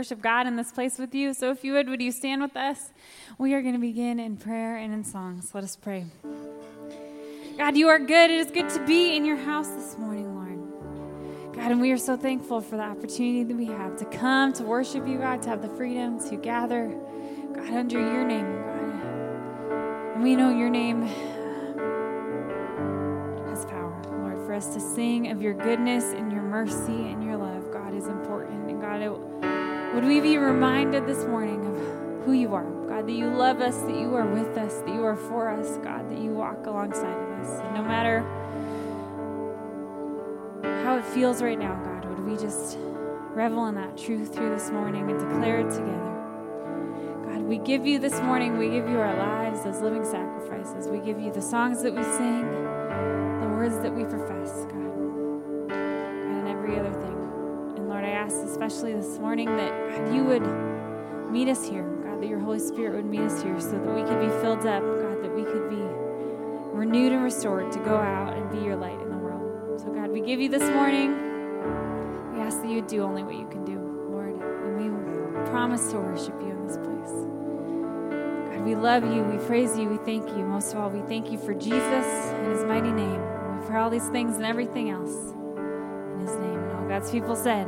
worship God in this place with you. So if you would, would you stand with us? We are going to begin in prayer and in songs. Let us pray. God, you are good. It is good to be in your house this morning, Lord. God, and we are so thankful for the opportunity that we have to come to worship you, God, to have the freedom to gather, God, under your name, God. And we know your name has power, Lord, for us to sing of your goodness and your mercy and your love, God, is important. And God, it would we be reminded this morning of who you are, God, that you love us, that you are with us, that you are for us, God, that you walk alongside of us. And no matter how it feels right now, God, would we just revel in that truth through this morning and declare it together? God, we give you this morning, we give you our lives as living sacrifices. We give you the songs that we sing, the words that we profess, God, ask, especially this morning, that God, you would meet us here. God, that your Holy Spirit would meet us here so that we could be filled up. God, that we could be renewed and restored to go out and be your light in the world. So, God, we give you this morning. We ask that you do only what you can do, Lord. And we promise to worship you in this place. God, we love you. We praise you. We thank you. Most of all, we thank you for Jesus in his mighty name. And for all these things and everything else in his name. And all God's people said,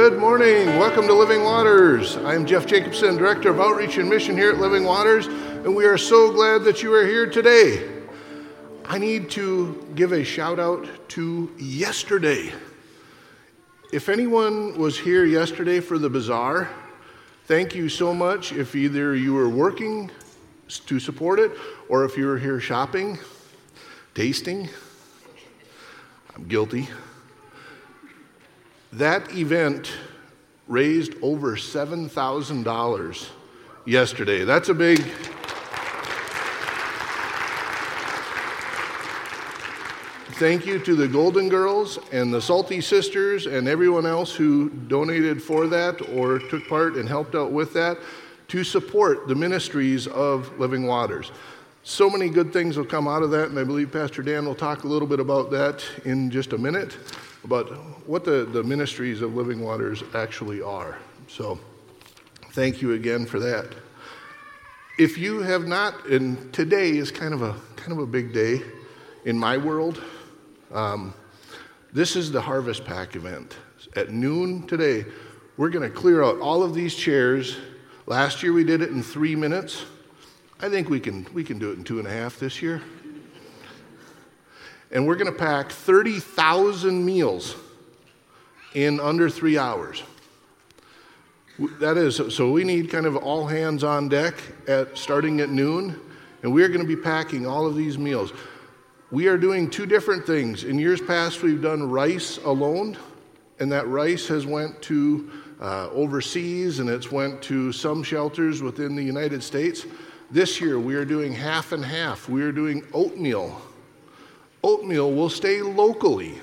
Good morning. Welcome to Living Waters. I'm Jeff Jacobson, Director of Outreach and Mission here at Living Waters, and we are so glad that you are here today. I need to give a shout out to yesterday. If anyone was here yesterday for the bazaar, thank you so much. If either you were working to support it or if you were here shopping, tasting, I'm guilty. That event raised over $7,000 yesterday. That's a big. Thank you to the Golden Girls and the Salty Sisters and everyone else who donated for that or took part and helped out with that to support the ministries of Living Waters. So many good things will come out of that, and I believe Pastor Dan will talk a little bit about that in just a minute about what the, the ministries of Living Waters actually are. So, thank you again for that. If you have not, and today is kind of a kind of a big day in my world. Um, this is the Harvest Pack event. At noon today, we're going to clear out all of these chairs. Last year we did it in three minutes. I think we can, we can do it in two and a half this year. And we're going to pack 30,000 meals in under three hours. That is, so we need kind of all hands on deck at starting at noon, and we are going to be packing all of these meals. We are doing two different things. In years past, we've done rice alone, and that rice has went to uh, overseas and it's went to some shelters within the United States. This year, we are doing half and half. We are doing oatmeal. Oatmeal will stay locally.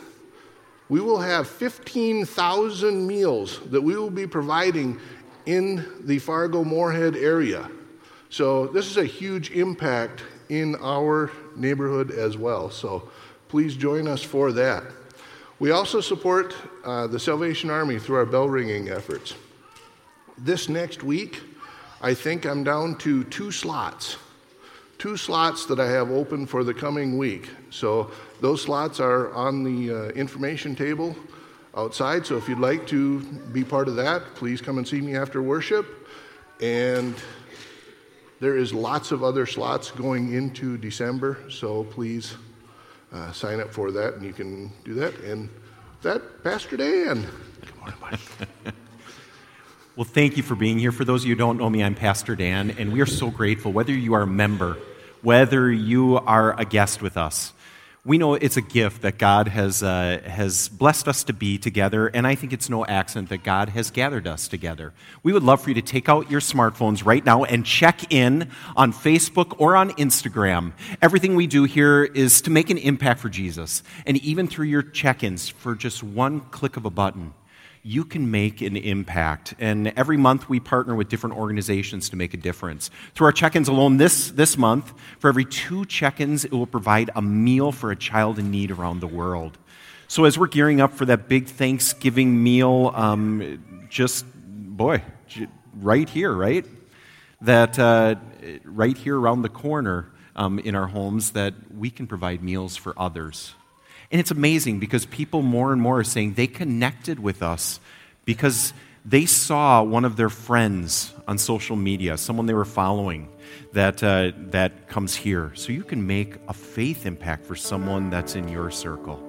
We will have 15,000 meals that we will be providing in the Fargo Moorhead area. So, this is a huge impact in our neighborhood as well. So please join us for that. We also support uh, the Salvation Army through our bell ringing efforts. This next week, I think I'm down to two slots. Two slots that I have open for the coming week. So those slots are on the uh, information table outside. So if you'd like to be part of that, please come and see me after worship. And there is lots of other slots going into December, so please uh, sign up for that, and you can do that. And that, Pastor Dan. Good morning, Mike. well, thank you for being here. For those of you who don't know me, I'm Pastor Dan, and we are so grateful, whether you are a member, whether you are a guest with us we know it's a gift that God has, uh, has blessed us to be together, and I think it's no accident that God has gathered us together. We would love for you to take out your smartphones right now and check in on Facebook or on Instagram. Everything we do here is to make an impact for Jesus, and even through your check ins, for just one click of a button, you can make an impact. And every month we partner with different organizations to make a difference. Through our check ins alone this, this month, for every two check ins, it will provide a meal for a child in need around the world. So as we're gearing up for that big Thanksgiving meal, um, just, boy, right here, right? That uh, right here around the corner um, in our homes, that we can provide meals for others. And it's amazing because people more and more are saying they connected with us because they saw one of their friends on social media, someone they were following, that, uh, that comes here. So you can make a faith impact for someone that's in your circle.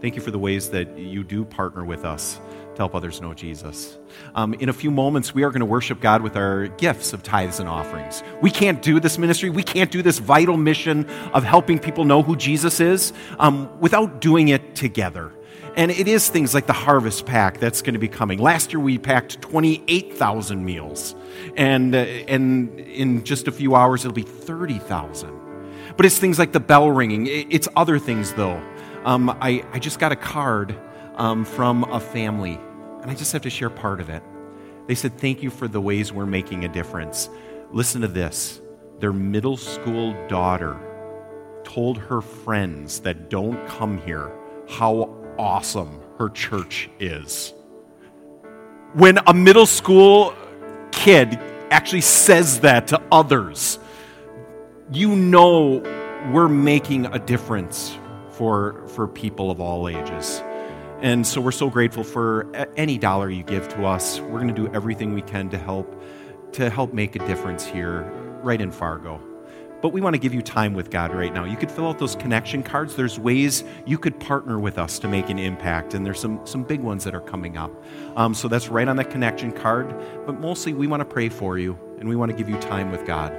Thank you for the ways that you do partner with us help others know Jesus. Um, in a few moments, we are going to worship God with our gifts of tithes and offerings. We can't do this ministry, we can't do this vital mission of helping people know who Jesus is um, without doing it together. And it is things like the harvest pack that's going to be coming. Last year we packed 28,000 meals. And, uh, and in just a few hours it'll be 30,000. But it's things like the bell ringing. It's other things, though. Um, I, I just got a card um, from a family, and I just have to share part of it. They said, Thank you for the ways we're making a difference. Listen to this. Their middle school daughter told her friends that don't come here how awesome her church is. When a middle school kid actually says that to others, you know we're making a difference for, for people of all ages. And so we're so grateful for any dollar you give to us. We're going to do everything we can to help to help make a difference here right in Fargo. But we want to give you time with God right now. You could fill out those connection cards. There's ways you could partner with us to make an impact, and there's some, some big ones that are coming up. Um, so that's right on that connection card. But mostly, we want to pray for you, and we want to give you time with God.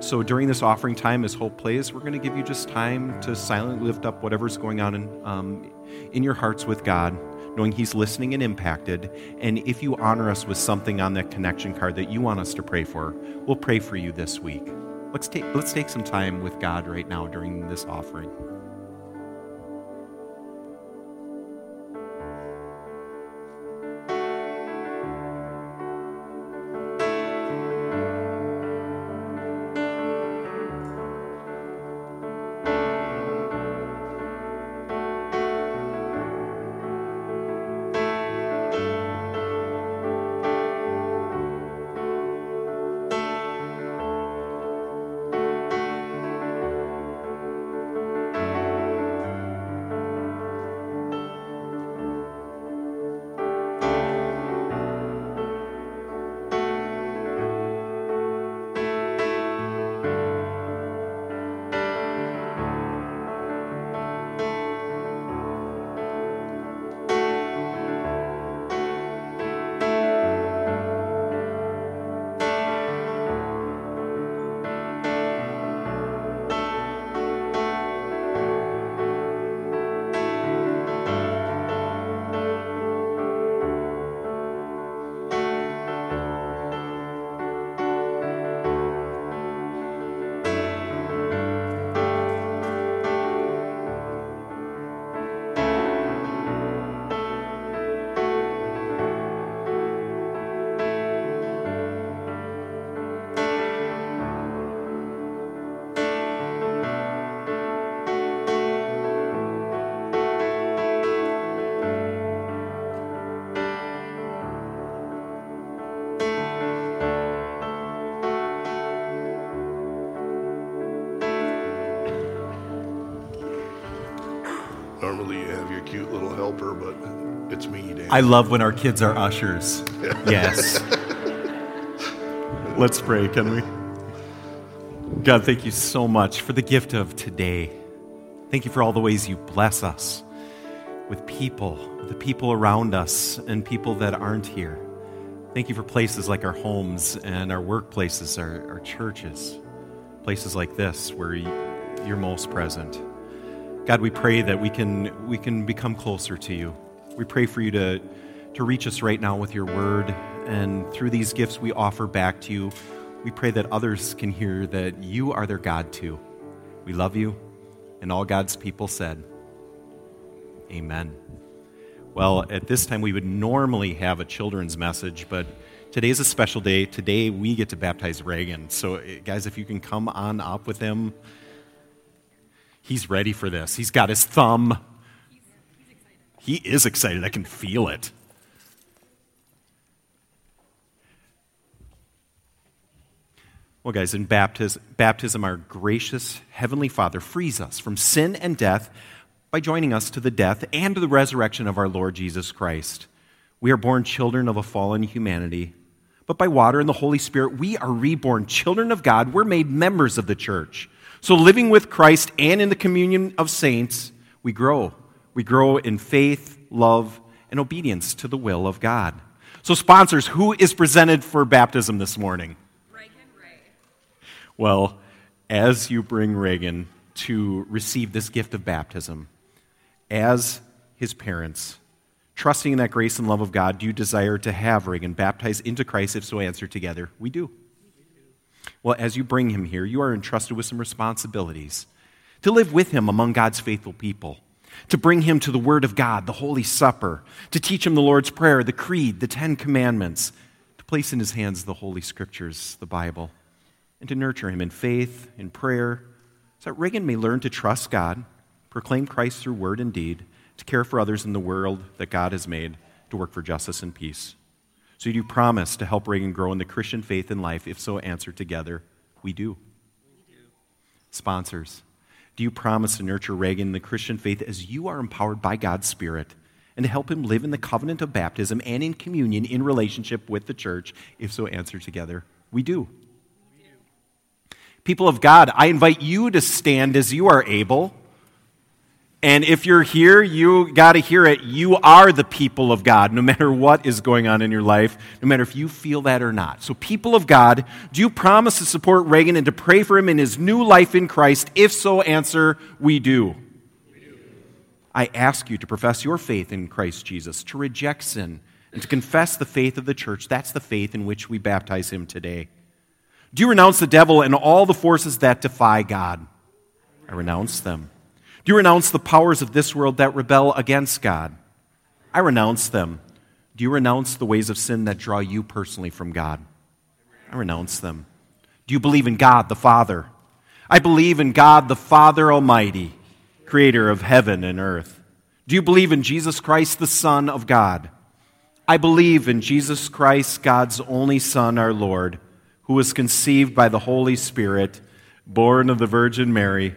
So during this offering time, as Hope plays, we're going to give you just time to silently lift up whatever's going on in, um, in your hearts with God, knowing He's listening and impacted. And if you honor us with something on that connection card that you want us to pray for, we'll pray for you this week. Let's take, let's take some time with God right now during this offering. Cute little helper, but it's me, Dan. I love when our kids are ushers. Yes. Let's pray, can we? God, thank you so much for the gift of today. Thank you for all the ways you bless us with people, the people around us, and people that aren't here. Thank you for places like our homes and our workplaces, our, our churches, places like this where you're most present. God, we pray that we can, we can become closer to you. We pray for you to, to reach us right now with your word. And through these gifts we offer back to you, we pray that others can hear that you are their God too. We love you. And all God's people said, Amen. Well, at this time, we would normally have a children's message, but today is a special day. Today, we get to baptize Reagan. So, eh, guys, if you can come on up with him. He's ready for this. He's got his thumb. He is excited. I can feel it. Well, guys, in baptism, baptism, our gracious Heavenly Father frees us from sin and death by joining us to the death and the resurrection of our Lord Jesus Christ. We are born children of a fallen humanity, but by water and the Holy Spirit, we are reborn children of God. We're made members of the church. So, living with Christ and in the communion of saints, we grow. We grow in faith, love, and obedience to the will of God. So, sponsors, who is presented for baptism this morning? Reagan Ray. Well, as you bring Reagan to receive this gift of baptism, as his parents, trusting in that grace and love of God, do you desire to have Reagan baptized into Christ? If so, answer together. We do. Well, as you bring him here, you are entrusted with some responsibilities. To live with him among God's faithful people, to bring him to the Word of God, the Holy Supper, to teach him the Lord's Prayer, the Creed, the Ten Commandments, to place in his hands the Holy Scriptures, the Bible, and to nurture him in faith, in prayer, so that Reagan may learn to trust God, proclaim Christ through word and deed, to care for others in the world that God has made, to work for justice and peace. So, do you promise to help Reagan grow in the Christian faith and life? If so, answer together. We do. We do. Sponsors, do you promise to nurture Reagan in the Christian faith as you are empowered by God's Spirit and to help him live in the covenant of baptism and in communion in relationship with the church? If so, answer together. We do. We do. People of God, I invite you to stand as you are able. And if you're here, you got to hear it. You are the people of God, no matter what is going on in your life, no matter if you feel that or not. So, people of God, do you promise to support Reagan and to pray for him in his new life in Christ? If so, answer, we do. We do. I ask you to profess your faith in Christ Jesus, to reject sin, and to confess the faith of the church. That's the faith in which we baptize him today. Do you renounce the devil and all the forces that defy God? I renounce them. Do you renounce the powers of this world that rebel against God? I renounce them. Do you renounce the ways of sin that draw you personally from God? I renounce them. Do you believe in God the Father? I believe in God the Father Almighty, creator of heaven and earth. Do you believe in Jesus Christ, the Son of God? I believe in Jesus Christ, God's only Son, our Lord, who was conceived by the Holy Spirit, born of the Virgin Mary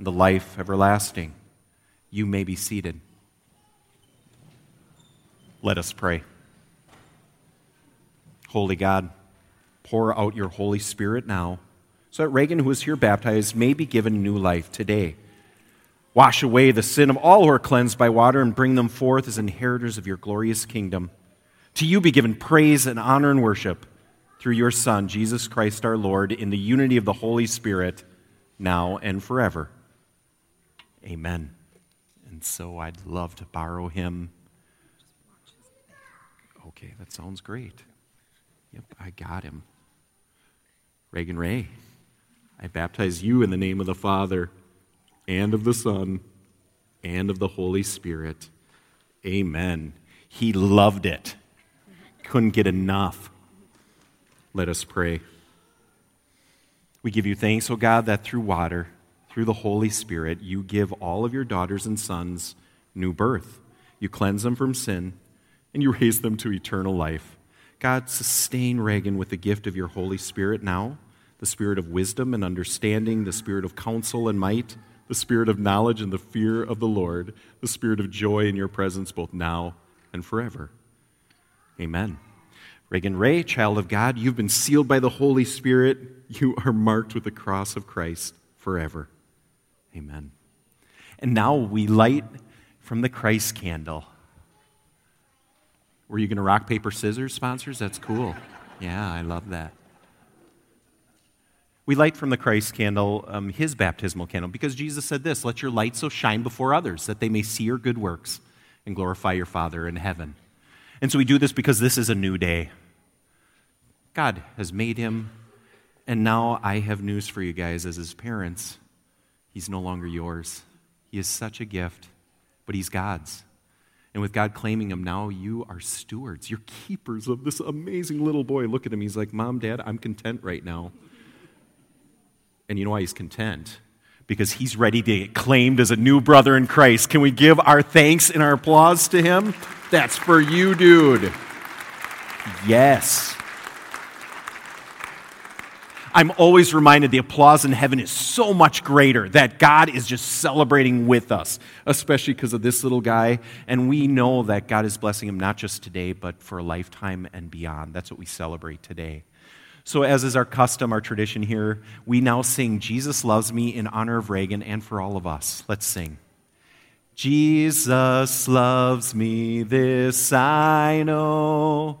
and the life everlasting. You may be seated. Let us pray. Holy God, pour out your Holy Spirit now so that Reagan, who is here baptized, may be given new life today. Wash away the sin of all who are cleansed by water and bring them forth as inheritors of your glorious kingdom. To you be given praise and honor and worship through your Son, Jesus Christ our Lord, in the unity of the Holy Spirit, now and forever. Amen. And so I'd love to borrow him. Okay, that sounds great. Yep, I got him. Reagan Ray, I baptize you in the name of the Father and of the Son and of the Holy Spirit. Amen. He loved it, couldn't get enough. Let us pray. We give you thanks, O oh God, that through water, through the Holy Spirit, you give all of your daughters and sons new birth. You cleanse them from sin, and you raise them to eternal life. God, sustain Reagan with the gift of your Holy Spirit now the spirit of wisdom and understanding, the spirit of counsel and might, the spirit of knowledge and the fear of the Lord, the spirit of joy in your presence both now and forever. Amen. Reagan Ray, child of God, you've been sealed by the Holy Spirit. You are marked with the cross of Christ forever. Amen. And now we light from the Christ candle. Were you going to rock, paper, scissors, sponsors? That's cool. Yeah, I love that. We light from the Christ candle um, his baptismal candle because Jesus said this Let your light so shine before others that they may see your good works and glorify your Father in heaven. And so we do this because this is a new day. God has made him, and now I have news for you guys as his parents. He's no longer yours. He is such a gift, but He's God's. And with God claiming him, now you are stewards. You're keepers of this amazing little boy. Look at him. He's like, Mom, Dad, I'm content right now. And you know why he's content? Because he's ready to get claimed as a new brother in Christ. Can we give our thanks and our applause to him? That's for you, dude. Yes. I'm always reminded the applause in heaven is so much greater that God is just celebrating with us, especially because of this little guy. And we know that God is blessing him not just today, but for a lifetime and beyond. That's what we celebrate today. So, as is our custom, our tradition here, we now sing Jesus Loves Me in honor of Reagan and for all of us. Let's sing. Jesus loves me, this I know.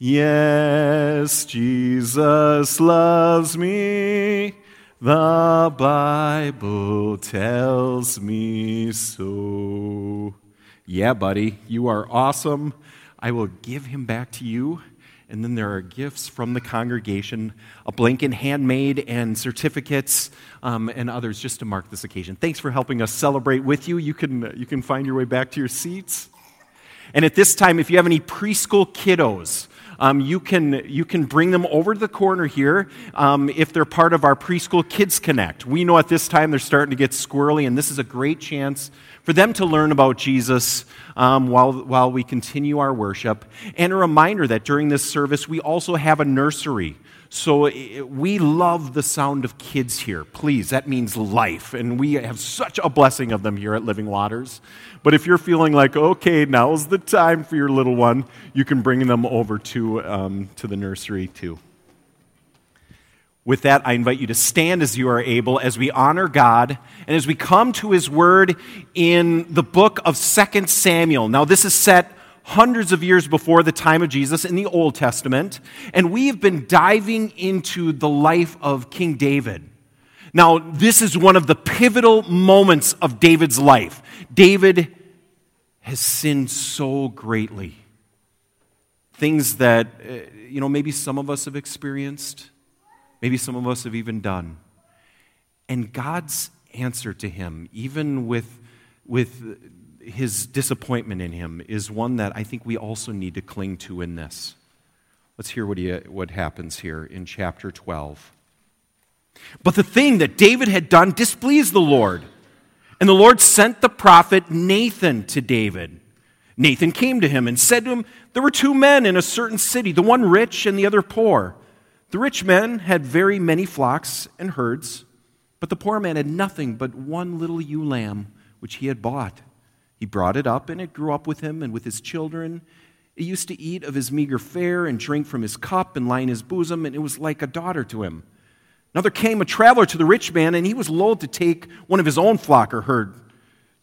Yes, Jesus loves me. The Bible tells me so. Yeah, buddy, you are awesome. I will give him back to you. And then there are gifts from the congregation, a blanket handmade, and certificates, um, and others just to mark this occasion. Thanks for helping us celebrate with you. You can, you can find your way back to your seats. And at this time, if you have any preschool kiddos, um, you, can, you can bring them over to the corner here um, if they're part of our Preschool Kids Connect. We know at this time they're starting to get squirrely, and this is a great chance for them to learn about Jesus um, while, while we continue our worship. And a reminder that during this service, we also have a nursery. So we love the sound of kids here. Please, that means life. And we have such a blessing of them here at Living Waters. But if you're feeling like, okay, now's the time for your little one, you can bring them over to, um, to the nursery too. With that, I invite you to stand as you are able as we honor God and as we come to his word in the book of 2 Samuel. Now, this is set hundreds of years before the time of Jesus in the Old Testament, and we have been diving into the life of King David. Now, this is one of the pivotal moments of David's life. David has sinned so greatly. Things that, uh, you know, maybe some of us have experienced, maybe some of us have even done. And God's answer to him, even with, with his disappointment in him is one that I think we also need to cling to in this. Let's hear what, he, uh, what happens here in chapter 12. But the thing that David had done displeased the Lord. And the Lord sent the prophet Nathan to David. Nathan came to him and said to him, There were two men in a certain city, the one rich and the other poor. The rich man had very many flocks and herds, but the poor man had nothing but one little ewe lamb which he had bought. He brought it up, and it grew up with him and with his children. It used to eat of his meager fare and drink from his cup and lie in his bosom, and it was like a daughter to him. Now there came a traveler to the rich man, and he was loath to take one of his own flock or herd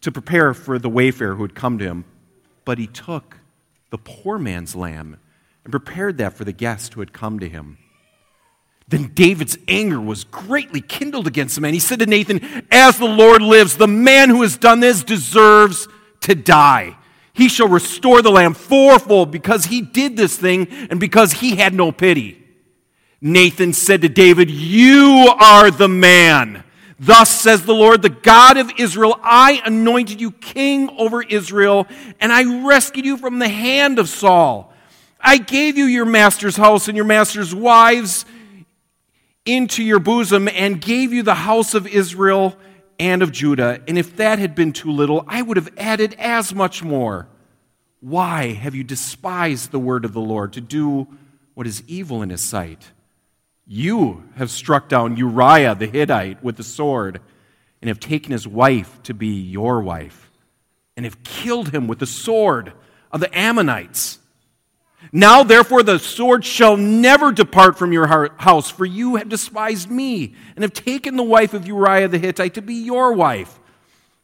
to prepare for the wayfarer who had come to him. But he took the poor man's lamb and prepared that for the guest who had come to him. Then David's anger was greatly kindled against him, and he said to Nathan, As the Lord lives, the man who has done this deserves to die. He shall restore the lamb fourfold because he did this thing and because he had no pity. Nathan said to David, You are the man. Thus says the Lord, the God of Israel, I anointed you king over Israel, and I rescued you from the hand of Saul. I gave you your master's house and your master's wives into your bosom, and gave you the house of Israel and of Judah. And if that had been too little, I would have added as much more. Why have you despised the word of the Lord to do what is evil in his sight? You have struck down Uriah the Hittite with the sword, and have taken his wife to be your wife, and have killed him with the sword of the Ammonites. Now, therefore, the sword shall never depart from your house, for you have despised me, and have taken the wife of Uriah the Hittite to be your wife.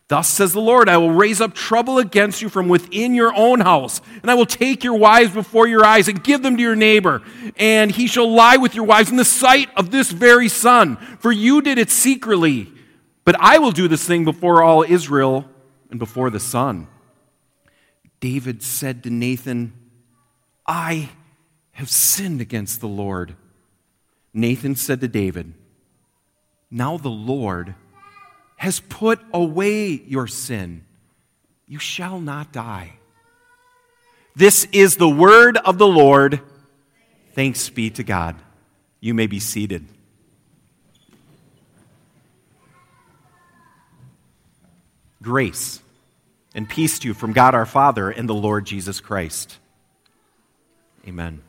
Thus says the Lord, I will raise up trouble against you from within your own house, and I will take your wives before your eyes and give them to your neighbor, and he shall lie with your wives in the sight of this very sun, for you did it secretly. But I will do this thing before all Israel and before the sun. David said to Nathan, I have sinned against the Lord. Nathan said to David, Now the Lord has put away your sin. You shall not die. This is the word of the Lord. Thanks be to God. You may be seated. Grace and peace to you from God our Father and the Lord Jesus Christ. Amen.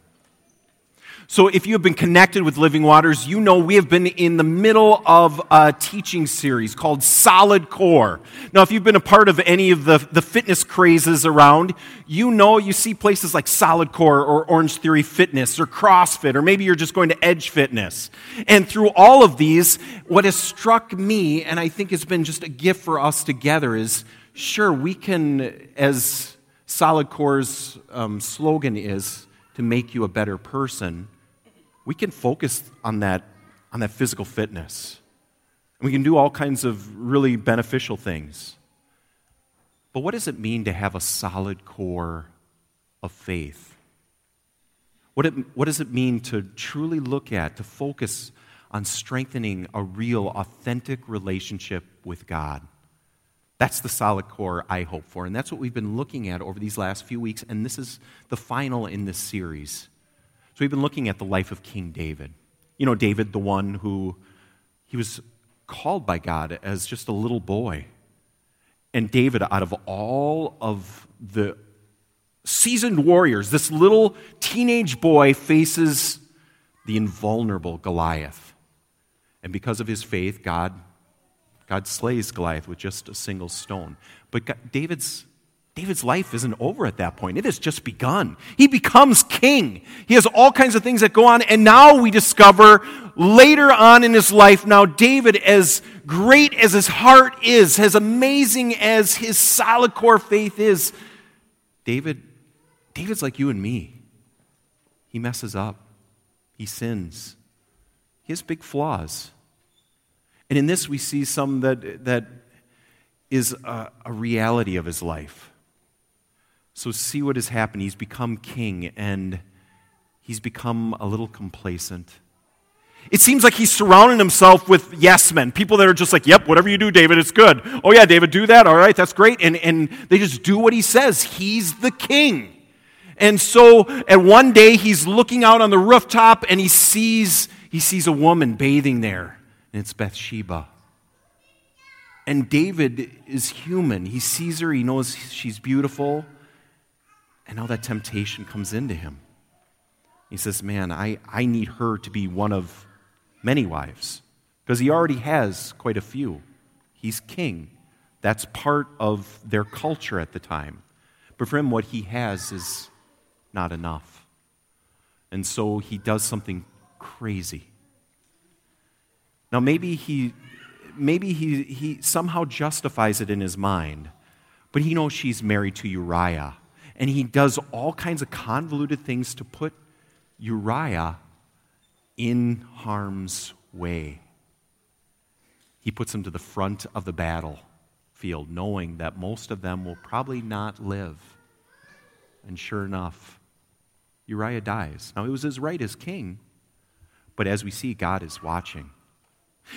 So, if you have been connected with Living Waters, you know we have been in the middle of a teaching series called Solid Core. Now, if you've been a part of any of the, the fitness crazes around, you know you see places like Solid Core or Orange Theory Fitness or CrossFit, or maybe you're just going to Edge Fitness. And through all of these, what has struck me, and I think has been just a gift for us together, is sure, we can, as Solid Core's um, slogan is, to make you a better person, we can focus on that, on that physical fitness. And We can do all kinds of really beneficial things. But what does it mean to have a solid core of faith? What, it, what does it mean to truly look at, to focus on strengthening a real, authentic relationship with God? That's the solid core I hope for. And that's what we've been looking at over these last few weeks. And this is the final in this series. So we've been looking at the life of King David. You know, David, the one who he was called by God as just a little boy. And David, out of all of the seasoned warriors, this little teenage boy faces the invulnerable Goliath. And because of his faith, God, God slays Goliath with just a single stone. But God, David's, David's life isn't over at that point. It has just begun. He becomes king. He has all kinds of things that go on. And now we discover later on in his life, now David, as great as his heart is, as amazing as his solid core faith is, David, David's like you and me. He messes up. He sins. He has big flaws. And in this, we see some that, that is a, a reality of his life. So, see what has happened. He's become king and he's become a little complacent. It seems like he's surrounding himself with yes men, people that are just like, yep, whatever you do, David, it's good. Oh, yeah, David, do that. All right, that's great. And, and they just do what he says. He's the king. And so, at one day, he's looking out on the rooftop and he sees, he sees a woman bathing there, and it's Bathsheba. And David is human. He sees her, he knows she's beautiful, and now that temptation comes into him. He says, Man, I, I need her to be one of many wives because he already has quite a few. He's king. That's part of their culture at the time. But for him, what he has is not enough. And so he does something crazy. Now, maybe he, maybe he, he somehow justifies it in his mind, but he knows she's married to Uriah. And he does all kinds of convoluted things to put Uriah in harm's way. He puts him to the front of the battlefield, knowing that most of them will probably not live. And sure enough, Uriah dies. Now, it was his right as king, but as we see, God is watching.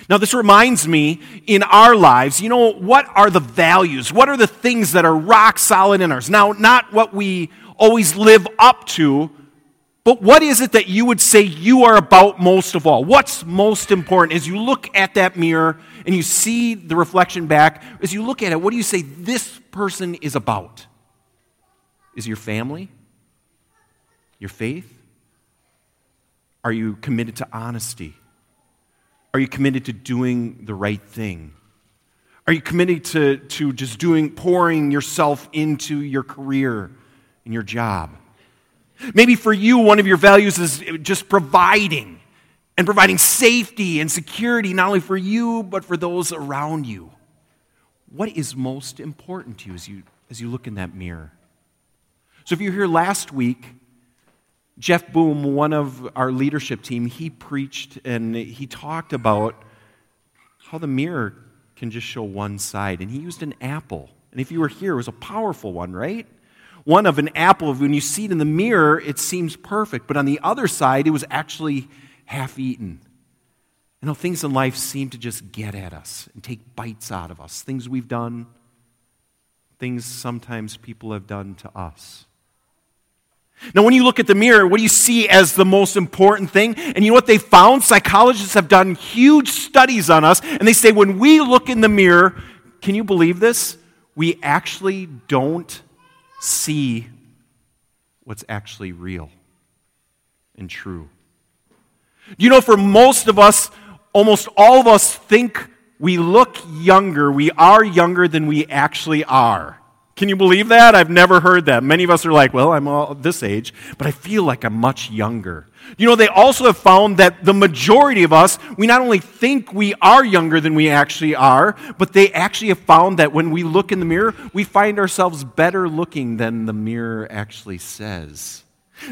Now, this reminds me in our lives, you know, what are the values? What are the things that are rock solid in ours? Now, not what we always live up to, but what is it that you would say you are about most of all? What's most important as you look at that mirror and you see the reflection back? As you look at it, what do you say this person is about? Is your family? Your faith? Are you committed to honesty? Are you committed to doing the right thing? Are you committed to, to just doing, pouring yourself into your career and your job? Maybe for you, one of your values is just providing and providing safety and security, not only for you, but for those around you. What is most important to you as you, as you look in that mirror? So, if you're here last week, Jeff Boom, one of our leadership team, he preached and he talked about how the mirror can just show one side. And he used an apple. And if you were here, it was a powerful one, right? One of an apple, when you see it in the mirror, it seems perfect. But on the other side, it was actually half eaten. You know, things in life seem to just get at us and take bites out of us. Things we've done, things sometimes people have done to us. Now, when you look at the mirror, what do you see as the most important thing? And you know what they found? Psychologists have done huge studies on us, and they say when we look in the mirror, can you believe this? We actually don't see what's actually real and true. You know, for most of us, almost all of us think we look younger, we are younger than we actually are. Can you believe that? I've never heard that. Many of us are like, well, I'm all this age, but I feel like I'm much younger. You know, they also have found that the majority of us, we not only think we are younger than we actually are, but they actually have found that when we look in the mirror, we find ourselves better looking than the mirror actually says.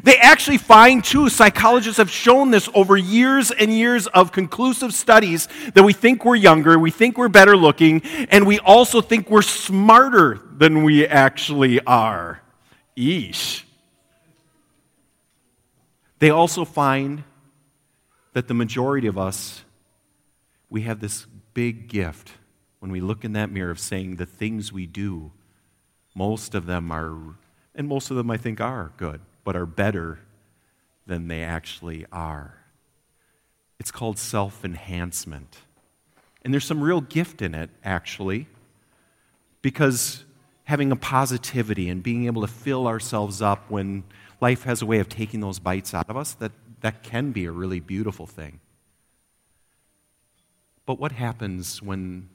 They actually find, too, psychologists have shown this over years and years of conclusive studies that we think we're younger, we think we're better looking, and we also think we're smarter than we actually are. Eesh. They also find that the majority of us, we have this big gift when we look in that mirror of saying the things we do, most of them are, and most of them I think are good but are better than they actually are. It's called self enhancement. And there's some real gift in it, actually, because having a positivity and being able to fill ourselves up when life has a way of taking those bites out of us, that, that can be a really beautiful thing. But what happens when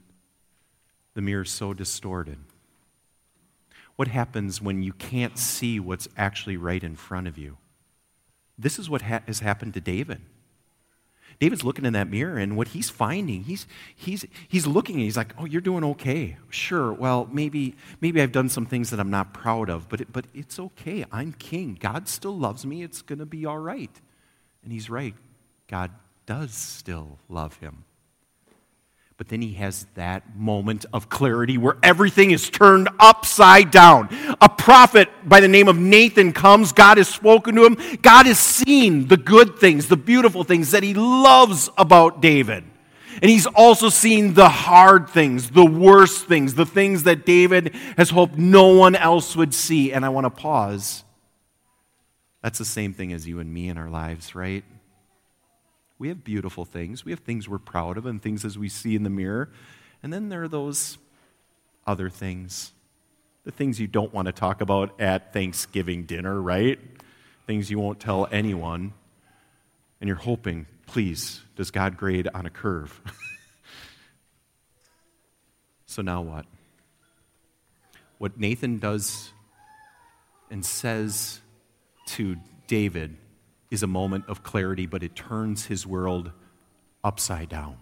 the mirror is so distorted? What happens when you can't see what's actually right in front of you? This is what ha- has happened to David. David's looking in that mirror, and what he's finding, he's, he's, he's looking and he's like, Oh, you're doing okay. Sure, well, maybe, maybe I've done some things that I'm not proud of, but, it, but it's okay. I'm king. God still loves me. It's going to be all right. And he's right. God does still love him. But then he has that moment of clarity where everything is turned upside down. A prophet by the name of Nathan comes. God has spoken to him. God has seen the good things, the beautiful things that he loves about David. And he's also seen the hard things, the worst things, the things that David has hoped no one else would see. And I want to pause. That's the same thing as you and me in our lives, right? We have beautiful things. We have things we're proud of and things as we see in the mirror. And then there are those other things. The things you don't want to talk about at Thanksgiving dinner, right? Things you won't tell anyone. And you're hoping, please, does God grade on a curve? so now what? What Nathan does and says to David is a moment of clarity, but it turns his world upside down.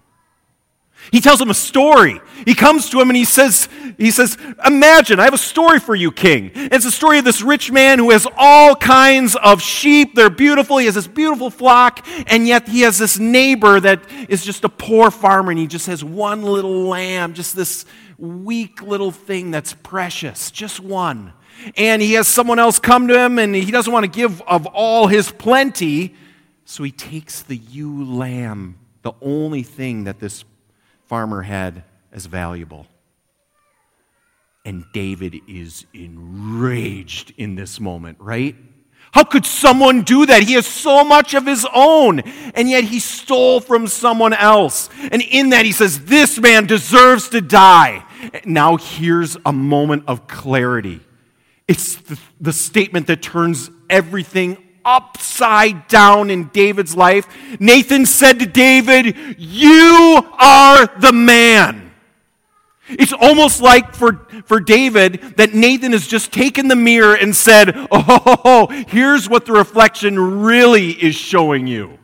He tells him a story. He comes to him and he says, he says, Imagine, I have a story for you, king. it's a story of this rich man who has all kinds of sheep. They're beautiful. He has this beautiful flock, and yet he has this neighbor that is just a poor farmer, and he just has one little lamb, just this weak little thing that's precious, just one and he has someone else come to him and he doesn't want to give of all his plenty. So he takes the ewe lamb, the only thing that this farmer had as valuable. And David is enraged in this moment, right? How could someone do that? He has so much of his own, and yet he stole from someone else. And in that, he says, This man deserves to die. Now, here's a moment of clarity. It's the, the statement that turns everything upside down in David's life. Nathan said to David, You are the man. It's almost like for, for David that Nathan has just taken the mirror and said, Oh, here's what the reflection really is showing you.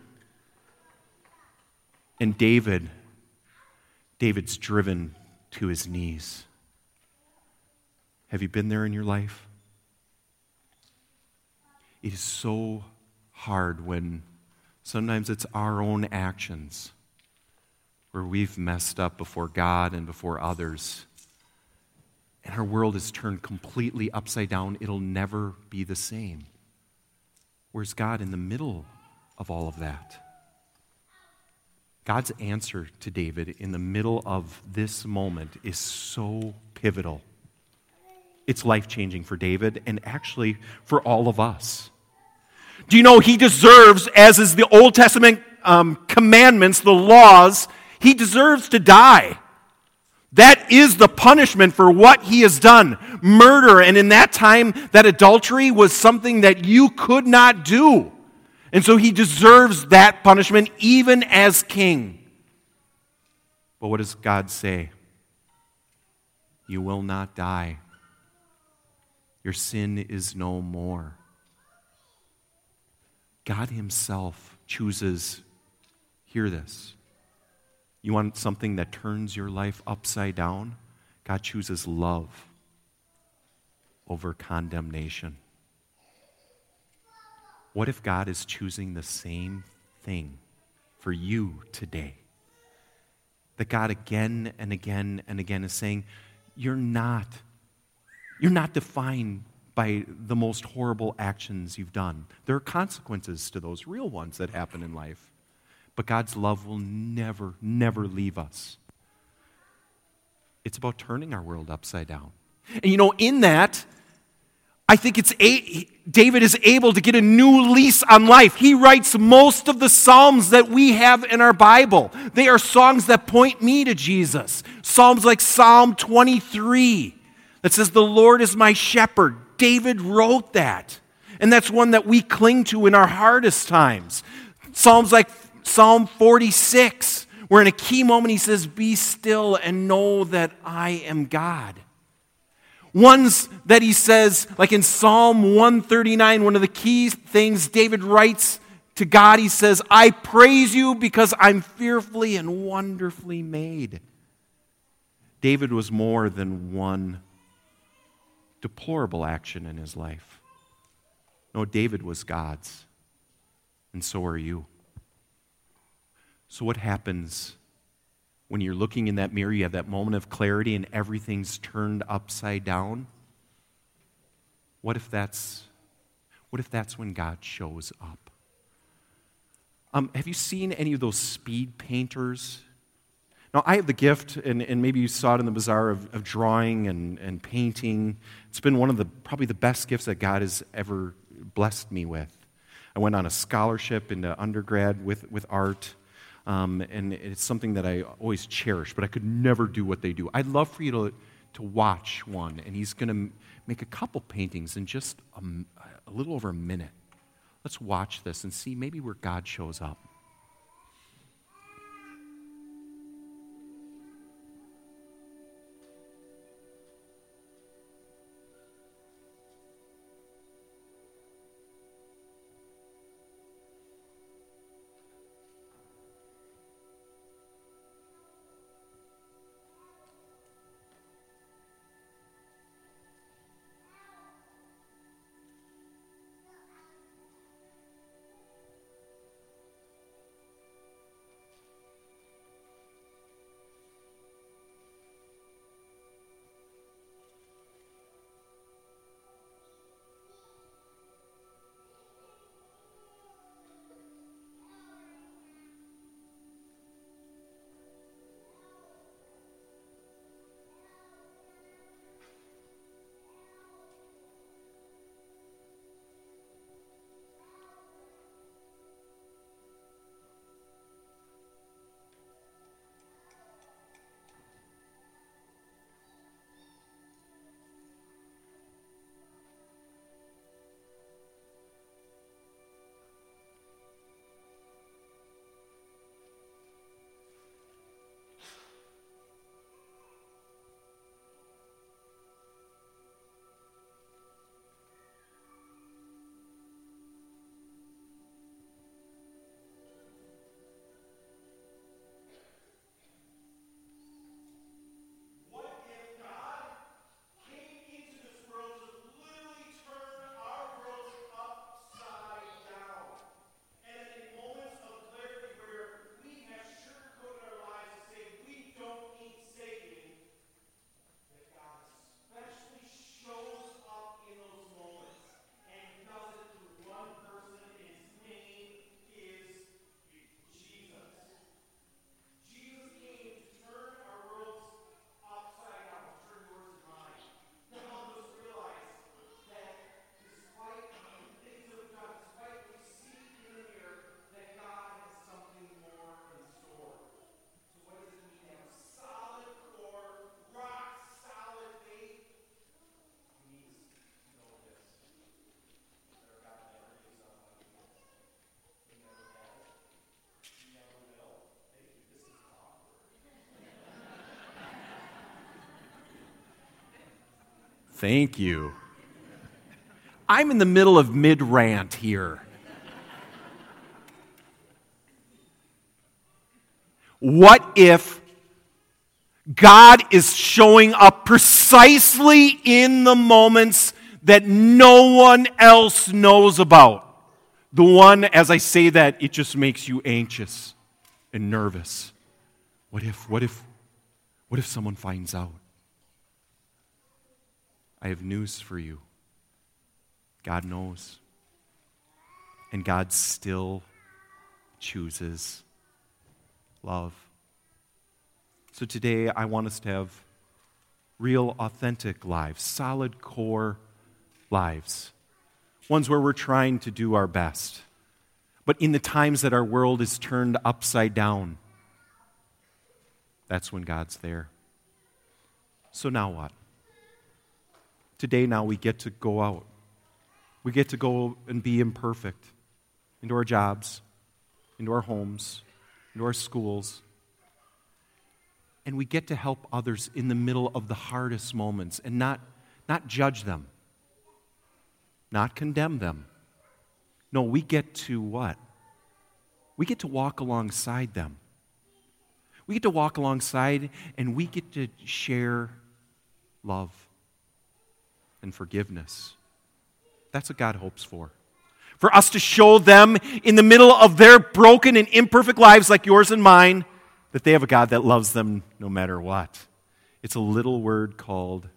And David, David's driven to his knees. Have you been there in your life? It is so hard when sometimes it's our own actions where we've messed up before God and before others. And our world is turned completely upside down. It'll never be the same. Where's God in the middle of all of that? God's answer to David in the middle of this moment is so pivotal. It's life changing for David and actually for all of us. Do you know he deserves, as is the Old Testament um, commandments, the laws, he deserves to die. That is the punishment for what he has done. Murder, and in that time, that adultery was something that you could not do. And so he deserves that punishment even as king. But what does God say? You will not die. Your sin is no more. God Himself chooses, hear this. You want something that turns your life upside down? God chooses love over condemnation. What if God is choosing the same thing for you today? That God again and again and again is saying, You're not, you're not defined by the most horrible actions you've done. There are consequences to those real ones that happen in life. But God's love will never, never leave us. It's about turning our world upside down. And you know, in that, I think it's a, David is able to get a new lease on life. He writes most of the Psalms that we have in our Bible. They are songs that point me to Jesus. Psalms like Psalm 23 that says, The Lord is my shepherd. David wrote that. And that's one that we cling to in our hardest times. Psalms like Psalm 46, where in a key moment he says, Be still and know that I am God. Ones that he says, like in Psalm 139, one of the key things David writes to God, he says, I praise you because I'm fearfully and wonderfully made. David was more than one deplorable action in his life. No, David was God's, and so are you. So, what happens when you're looking in that mirror, you have that moment of clarity and everything's turned upside down. What if that's, what if that's when God shows up? Um, have you seen any of those speed painters? Now, I have the gift, and, and maybe you saw it in the bazaar, of, of drawing and, and painting. It's been one of the probably the best gifts that God has ever blessed me with. I went on a scholarship into undergrad with, with art. Um, and it's something that I always cherish, but I could never do what they do. I'd love for you to, to watch one, and he's going to make a couple paintings in just a, a little over a minute. Let's watch this and see maybe where God shows up. Thank you. I'm in the middle of mid rant here. What if God is showing up precisely in the moments that no one else knows about? The one, as I say that, it just makes you anxious and nervous. What if, what if, what if someone finds out? I have news for you. God knows. And God still chooses love. So today, I want us to have real, authentic lives, solid core lives, ones where we're trying to do our best. But in the times that our world is turned upside down, that's when God's there. So now what? Today, now we get to go out. We get to go and be imperfect into our jobs, into our homes, into our schools. And we get to help others in the middle of the hardest moments and not, not judge them, not condemn them. No, we get to what? We get to walk alongside them. We get to walk alongside and we get to share love and forgiveness. That's what God hopes for. For us to show them in the middle of their broken and imperfect lives, like yours and mine, that they have a God that loves them no matter what. It's a little word called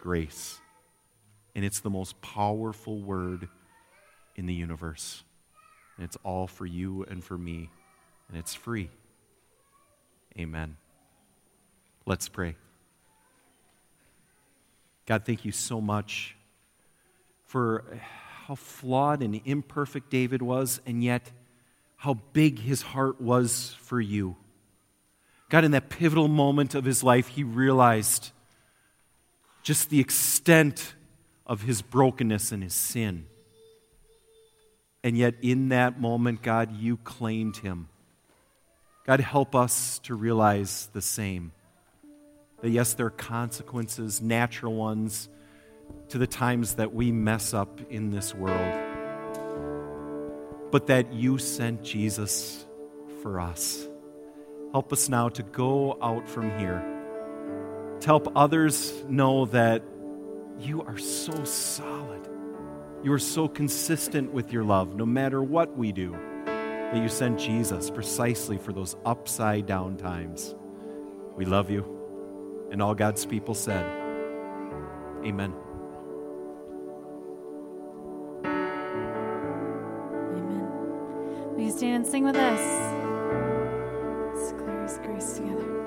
grace. And it's the most powerful word in the universe. And it's all for you and for me. And it's free. Amen. Let's pray. God, thank you so much for how flawed and imperfect David was, and yet how big his heart was for you. God, in that pivotal moment of his life, he realized just the extent of his brokenness and his sin. And yet, in that moment, God, you claimed him. God, help us to realize the same. That yes, there are consequences, natural ones, to the times that we mess up in this world. But that you sent Jesus for us. Help us now to go out from here, to help others know that you are so solid. You are so consistent with your love, no matter what we do, that you sent Jesus precisely for those upside down times. We love you. And all God's people said, Amen. Amen. Will you stand and sing with us? Let's declare His grace together.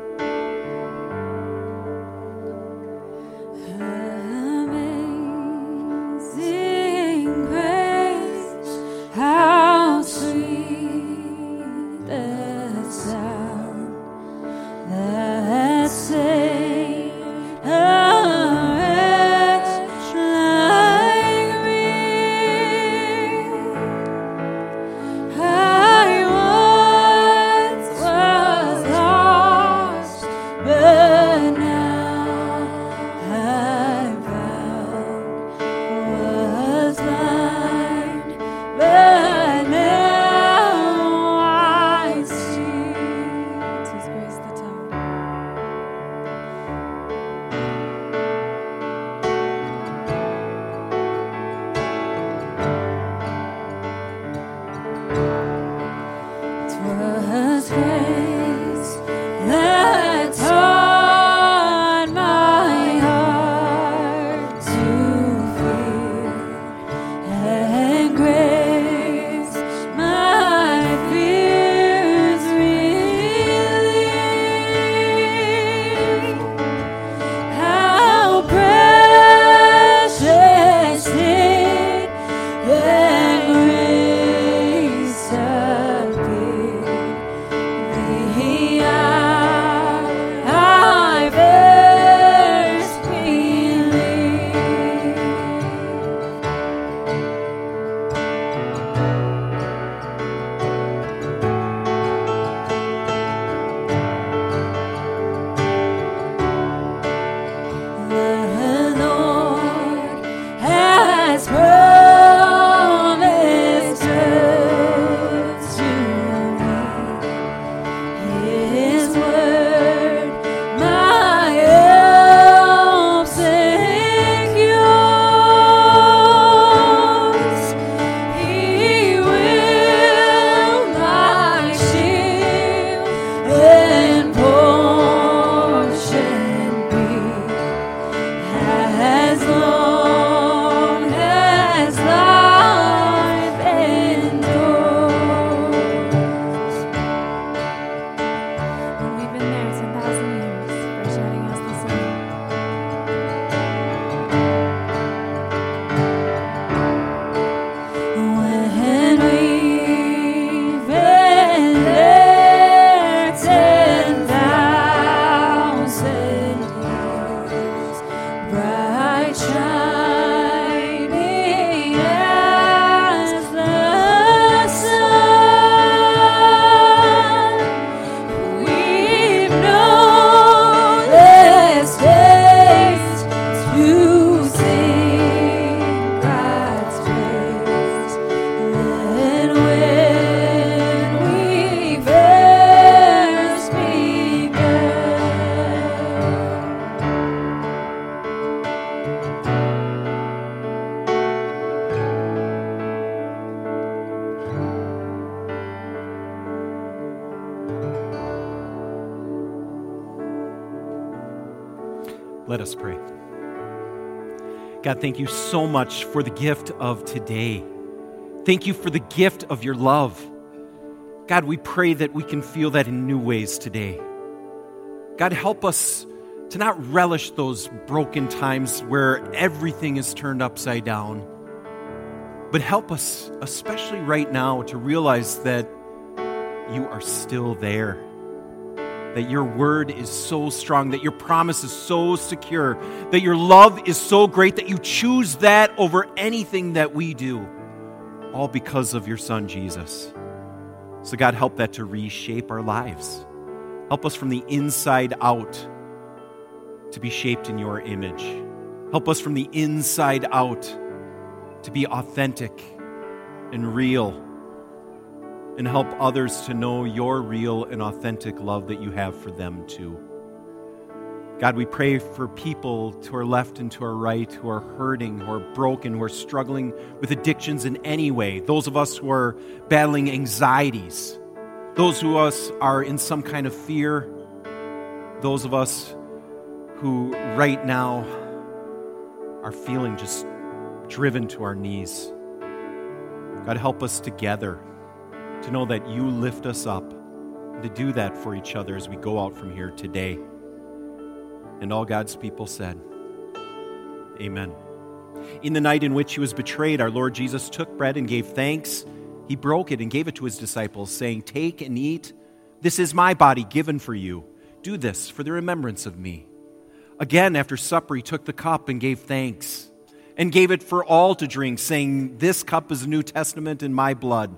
God, thank you so much for the gift of today. Thank you for the gift of your love. God, we pray that we can feel that in new ways today. God, help us to not relish those broken times where everything is turned upside down, but help us, especially right now, to realize that you are still there that your word is so strong, that your promise is so secure, that your love is so great that you choose that over anything that we do, all because of your son, Jesus. So, God, help that to reshape our lives. Help us from the inside out to be shaped in your image. Help us from the inside out to be authentic and real and help others to know your real and authentic love that you have for them too. God, we pray for people to our left and to our right who are hurting, who are broken, who are struggling with addictions in any way. Those of us who are battling anxieties, those who us are in some kind of fear, those of us who right now are feeling just driven to our knees. God, help us together to know that you lift us up, to do that for each other as we go out from here today. And all God's people said, Amen. In the night in which he was betrayed, our Lord Jesus took bread and gave thanks. He broke it and gave it to his disciples, saying, Take and eat. This is my body given for you. Do this for the remembrance of me. Again, after supper, he took the cup and gave thanks and gave it for all to drink, saying, This cup is the New Testament in my blood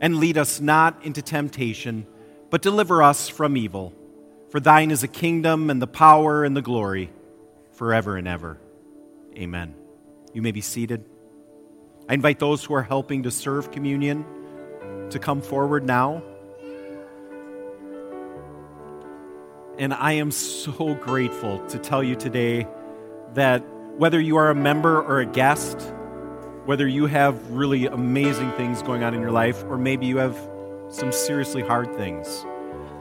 and lead us not into temptation, but deliver us from evil. For thine is the kingdom and the power and the glory forever and ever. Amen. You may be seated. I invite those who are helping to serve communion to come forward now. And I am so grateful to tell you today that whether you are a member or a guest, whether you have really amazing things going on in your life, or maybe you have some seriously hard things,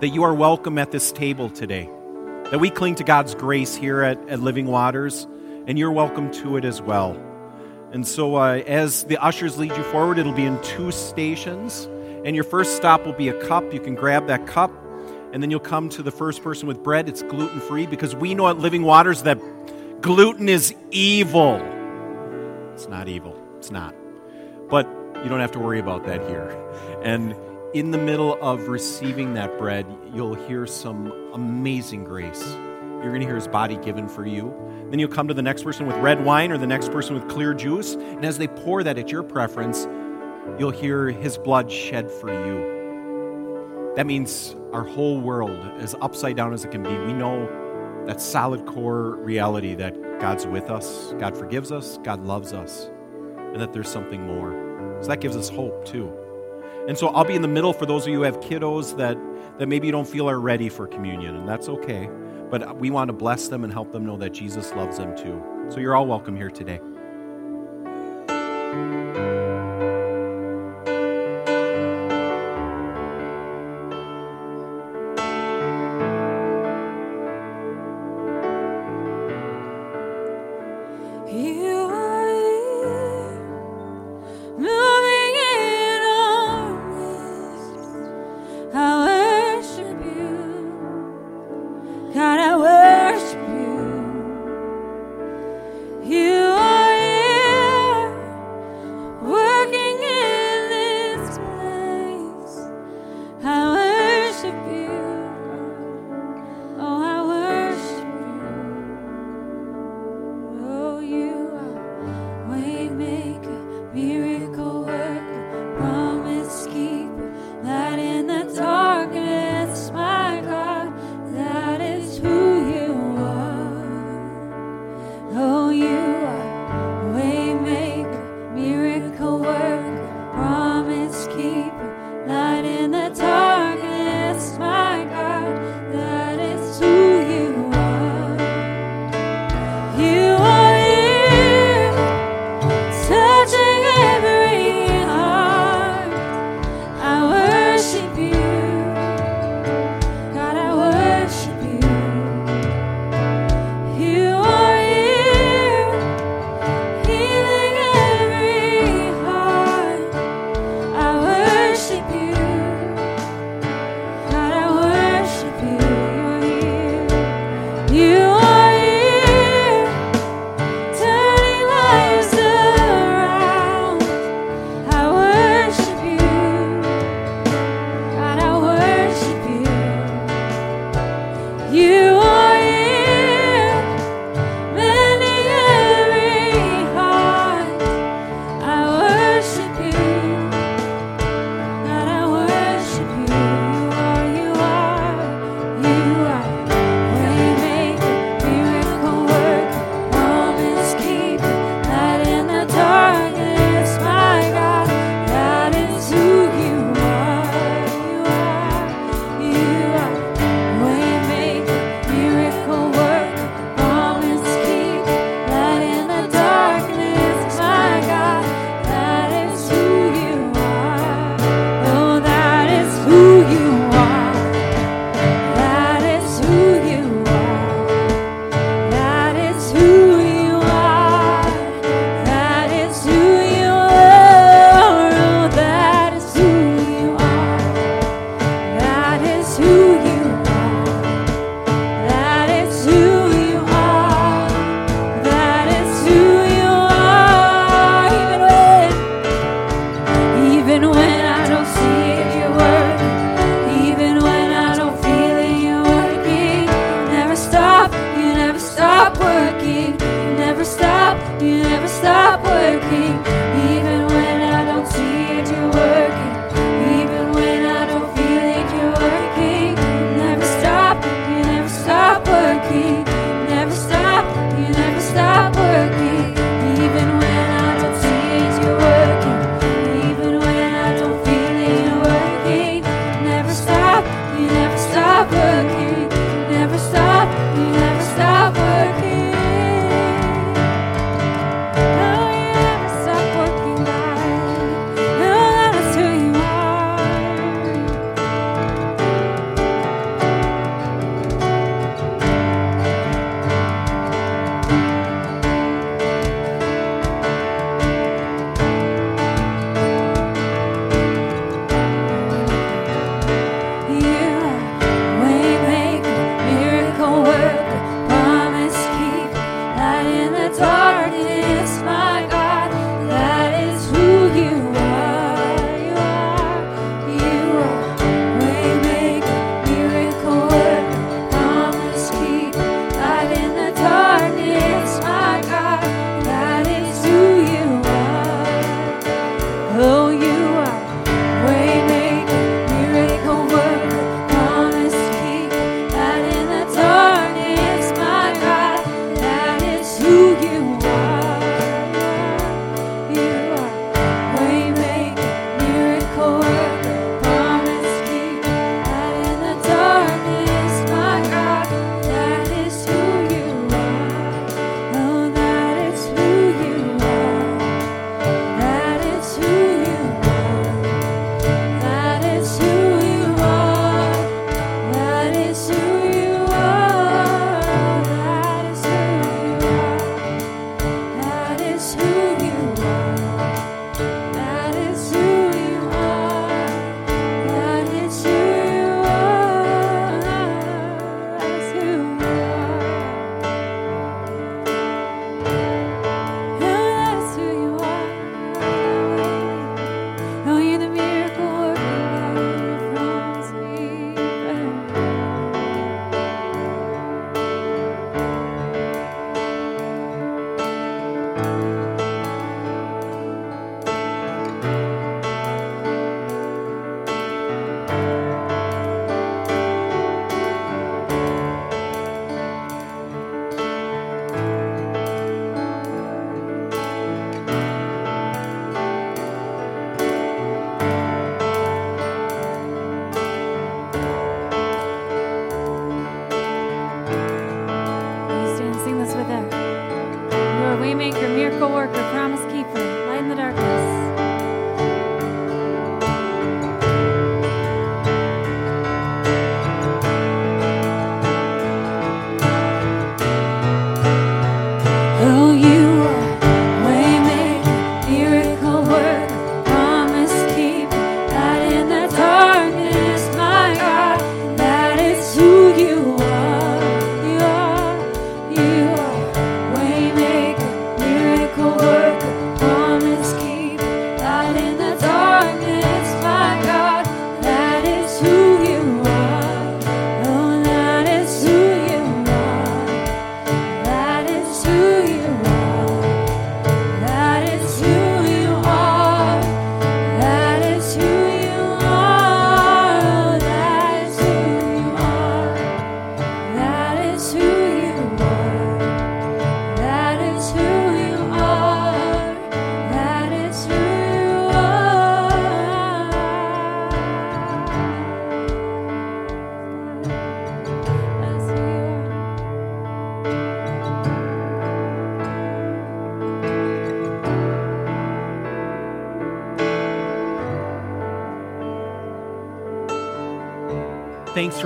that you are welcome at this table today. That we cling to God's grace here at, at Living Waters, and you're welcome to it as well. And so, uh, as the ushers lead you forward, it'll be in two stations. And your first stop will be a cup. You can grab that cup, and then you'll come to the first person with bread. It's gluten free because we know at Living Waters that gluten is evil. It's not evil. It's not. But you don't have to worry about that here. And in the middle of receiving that bread, you'll hear some amazing grace. You're going to hear his body given for you. Then you'll come to the next person with red wine or the next person with clear juice. And as they pour that at your preference, you'll hear his blood shed for you. That means our whole world, as upside down as it can be, we know that solid core reality that God's with us, God forgives us, God loves us and that there's something more. So that gives us hope too. And so I'll be in the middle for those of you who have kiddos that, that maybe you don't feel are ready for communion, and that's okay. But we want to bless them and help them know that Jesus loves them too. So you're all welcome here today.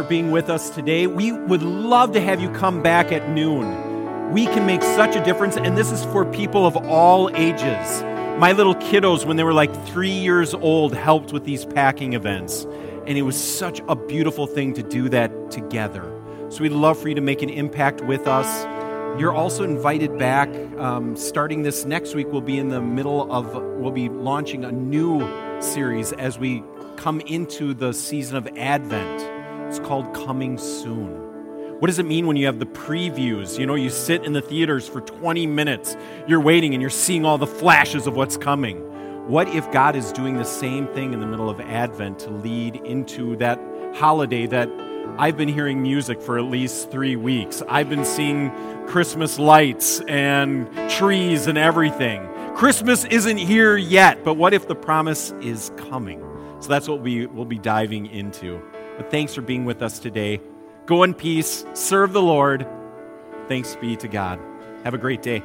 Being with us today. We would love to have you come back at noon. We can make such a difference, and this is for people of all ages. My little kiddos, when they were like three years old, helped with these packing events. And it was such a beautiful thing to do that together. So we'd love for you to make an impact with us. You're also invited back. Um, starting this next week, we'll be in the middle of, we'll be launching a new series as we come into the season of Advent. It's called Coming Soon. What does it mean when you have the previews? You know, you sit in the theaters for 20 minutes, you're waiting and you're seeing all the flashes of what's coming. What if God is doing the same thing in the middle of Advent to lead into that holiday that I've been hearing music for at least three weeks? I've been seeing Christmas lights and trees and everything. Christmas isn't here yet, but what if the promise is coming? So that's what we will be diving into. But thanks for being with us today. Go in peace, serve the Lord. Thanks be to God. Have a great day.